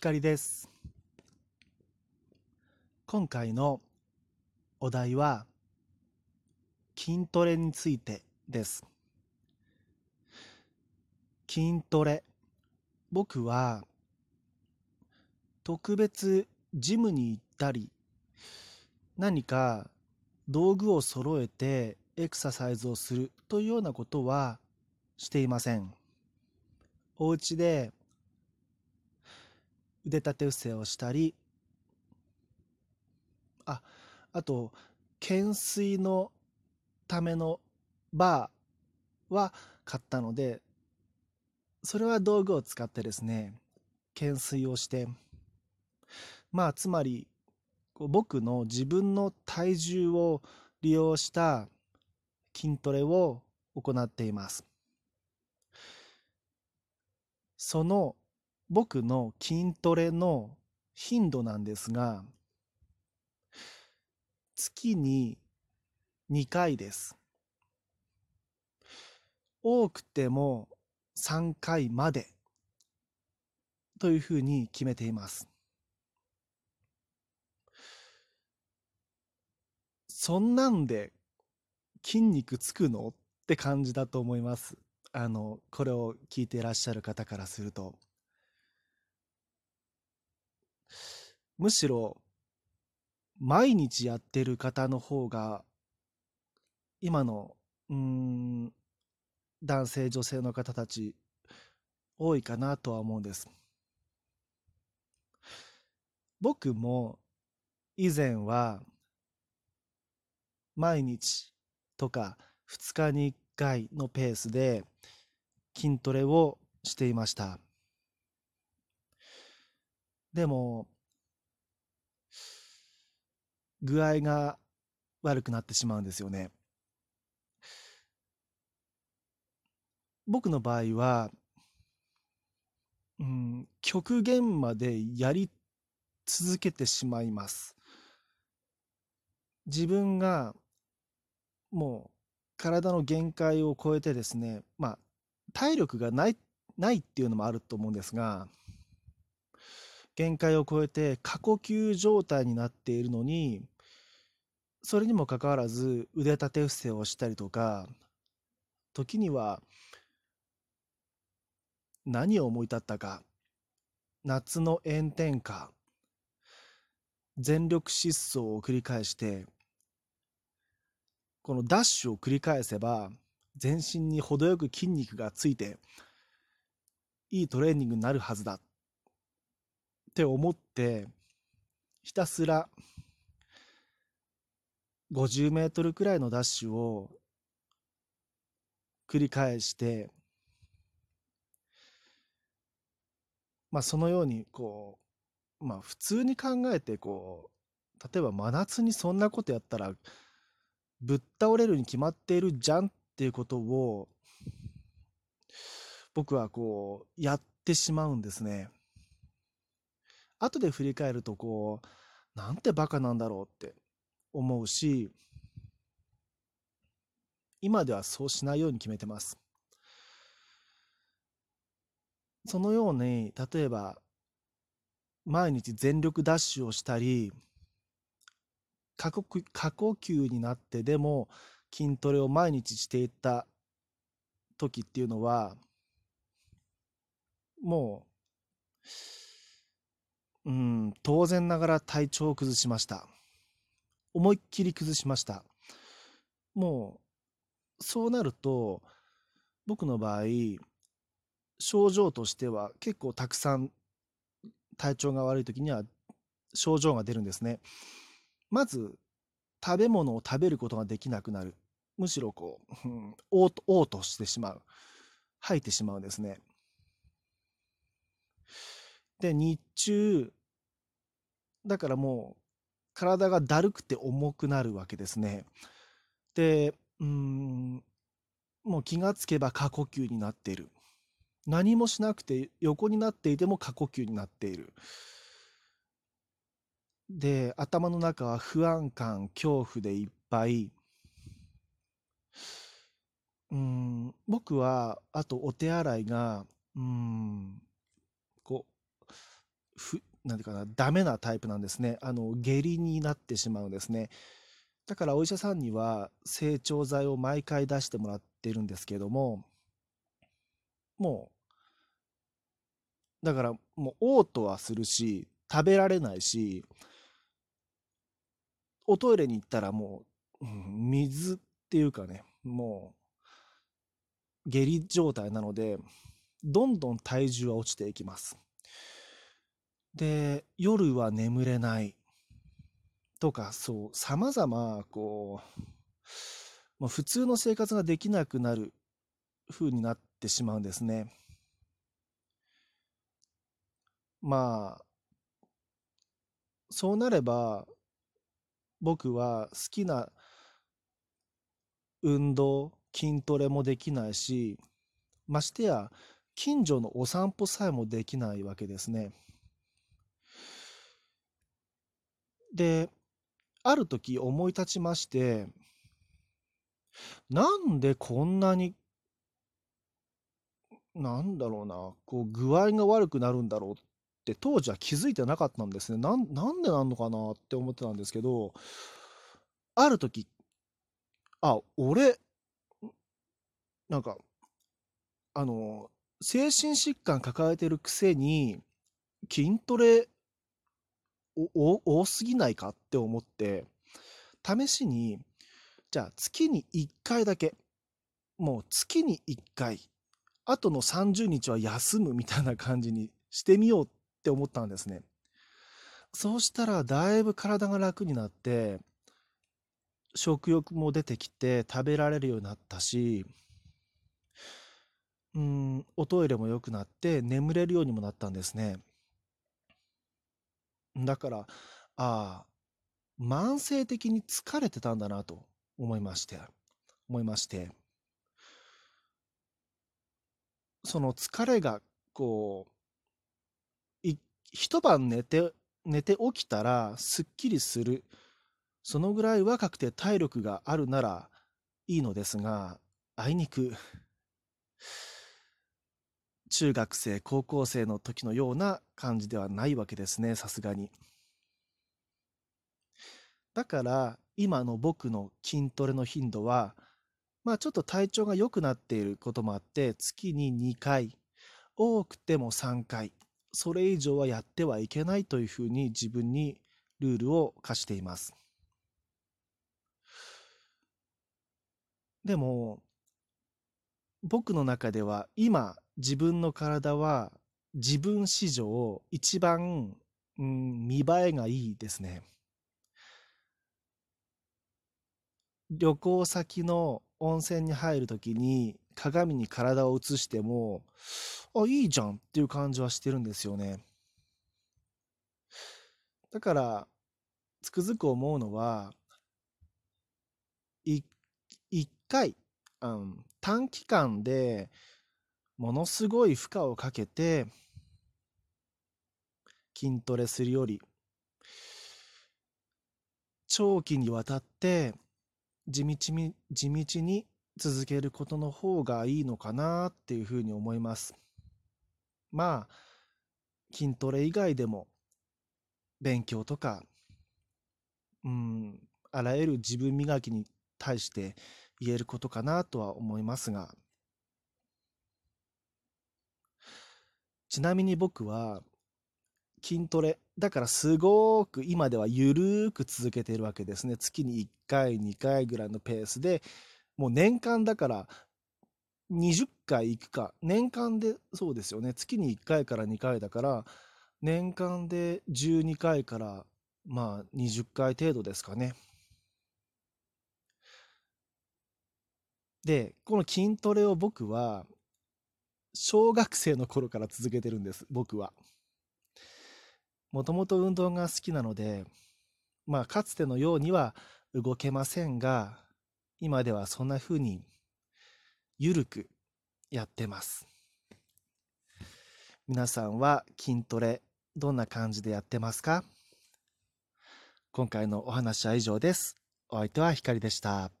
光です。今回のお題は筋トレについてです。筋トレ。僕は特別ジムに行ったり何か道具を揃えてエクササイズをするというようなことはしていません。お家で腕立て伏せをしたりああと懸垂のためのバーは買ったのでそれは道具を使ってですね懸垂をしてまあつまり僕の自分の体重を利用した筋トレを行っています。その僕の筋トレの頻度なんですが月に2回です。多くても3回までというふうに決めています。そんなんで筋肉つくの？って感じだと思います。あのこれを聞いていらっしゃる方からすると。むしろ毎日やってる方の方が今のうん男性女性の方たち多いかなとは思うんです。僕も以前は毎日とか2日に1回のペースで筋トレをしていました。でも具合が悪くなってしまうんですよね。僕の場合は、うん、極限までやり続けてしまいます。自分がもう体の限界を超えてですねまあ体力がないないっていうのもあると思うんですが限界を超えて過呼吸状態になっているのにそれにもかかわらず腕立て伏せをしたりとか時には何を思い立ったか夏の炎天下全力疾走を繰り返してこのダッシュを繰り返せば全身に程よく筋肉がついていいトレーニングになるはずだ。って思ってひたすら50メートルくらいのダッシュを繰り返してまあそのようにこうまあ普通に考えてこう例えば真夏にそんなことやったらぶっ倒れるに決まっているじゃんっていうことを僕はこうやってしまうんですね。後で振り返るとこうなんてバカなんだろうって思うし今ではそうしないように決めてます。そのように例えば毎日全力ダッシュをしたり過呼過呼吸になってでも筋トレを毎日していった時っていうのはもううん当然ながら体調を崩しました。思いっきり崩しました。もうそうなると僕の場合症状としては結構たくさん体調が悪い時には症状が出るんですね。まず食べ物を食べることができなくなる。むしろこう、うん、おうとおうとしてしまう。吐いてしまうんですね。で日中だからもう体がだるくて重くなるわけですね。でうんもう気がつけば過呼吸になっている。何もしなくて横になっていても過呼吸になっている。で頭の中は不安感恐怖でいっぱい。うん僕はあとお手洗いがうんこうふなんていうかなダメなタイプなんですね。あの下痢になってしまうんですね。だからお医者さんには成長剤を毎回出してもらってるんですけどももうだからもう嘔吐はするし食べられないしおトイレに行ったらもう、水っていうかねもう下痢状態なのでどんどん体重は落ちていきます。で夜は眠れないとかそうさまざまこう、ま、普通の生活ができなくなる風になってしまうんですねまあそうなれば僕は好きな運動筋トレもできないしましてや近所のお散歩さえもできないわけですね。である時思い立ちましてなんでこんなになんだろうなこう具合が悪くなるんだろうって当時は気づいてなかったんですね。なんなんでなんのかなって思ってたんですけどある時あ俺なんかあの精神疾患抱えてるくせに筋トレ多すぎないかって思って試しにじゃあ月に1回だけ。もう月に1回。あとの30日は休むみたいな感じにしてみようって思ったんですね。そうしたらだいぶ体が楽になって食欲も出てきて食べられるようになったしうんおトイレも良くなって眠れるようにもなったんですね。だから、ああ、慢性的に疲れてたんだなと思いまして、思いまして、その疲れが、こう、一晩寝て、寝て起きたらすっきりする。そのぐらい若くて体力があるならいいのですが、あいにく、中学生高校生の時のような感じではないわけですねさすがに。だから今の僕の筋トレの頻度はまあちょっと体調が良くなっていることもあって月に2回多くても3回それ以上はやってはいけないというふうに自分にルールを課しています。でも僕の中では今自分の体は自分史上一番、うん、見栄えがいいですね。旅行先の温泉に入るときに鏡に体を映してもあいいじゃんっていう感じはしてるんですよね。だからつくづく思うのは一回、うん、短期間でものすごい負荷をかけて筋トレするより長期にわたって地道に地道に続けることの方がいいのかなっていうふうに思います。まあ筋トレ以外でも勉強とかうんあらゆる自分磨きに対して言えることかなとは思いますがちなみに僕は筋トレだからすごく今ではゆるーく続けているわけですね。月に1回2回ぐらいのペースでもう年間だから20回行くか。年間でそうですよね。月に1回から2回だから年間で12回からまあ20回程度ですかね。でこの筋トレを僕は小学生の頃から続けてるんです僕は。もともと運動が好きなのでまあかつてのようには動けませんが今ではそんな風にゆるくやってます。皆さんは筋トレどんな感じでやってますか？今回のお話は以上です。お相手はひかりでした。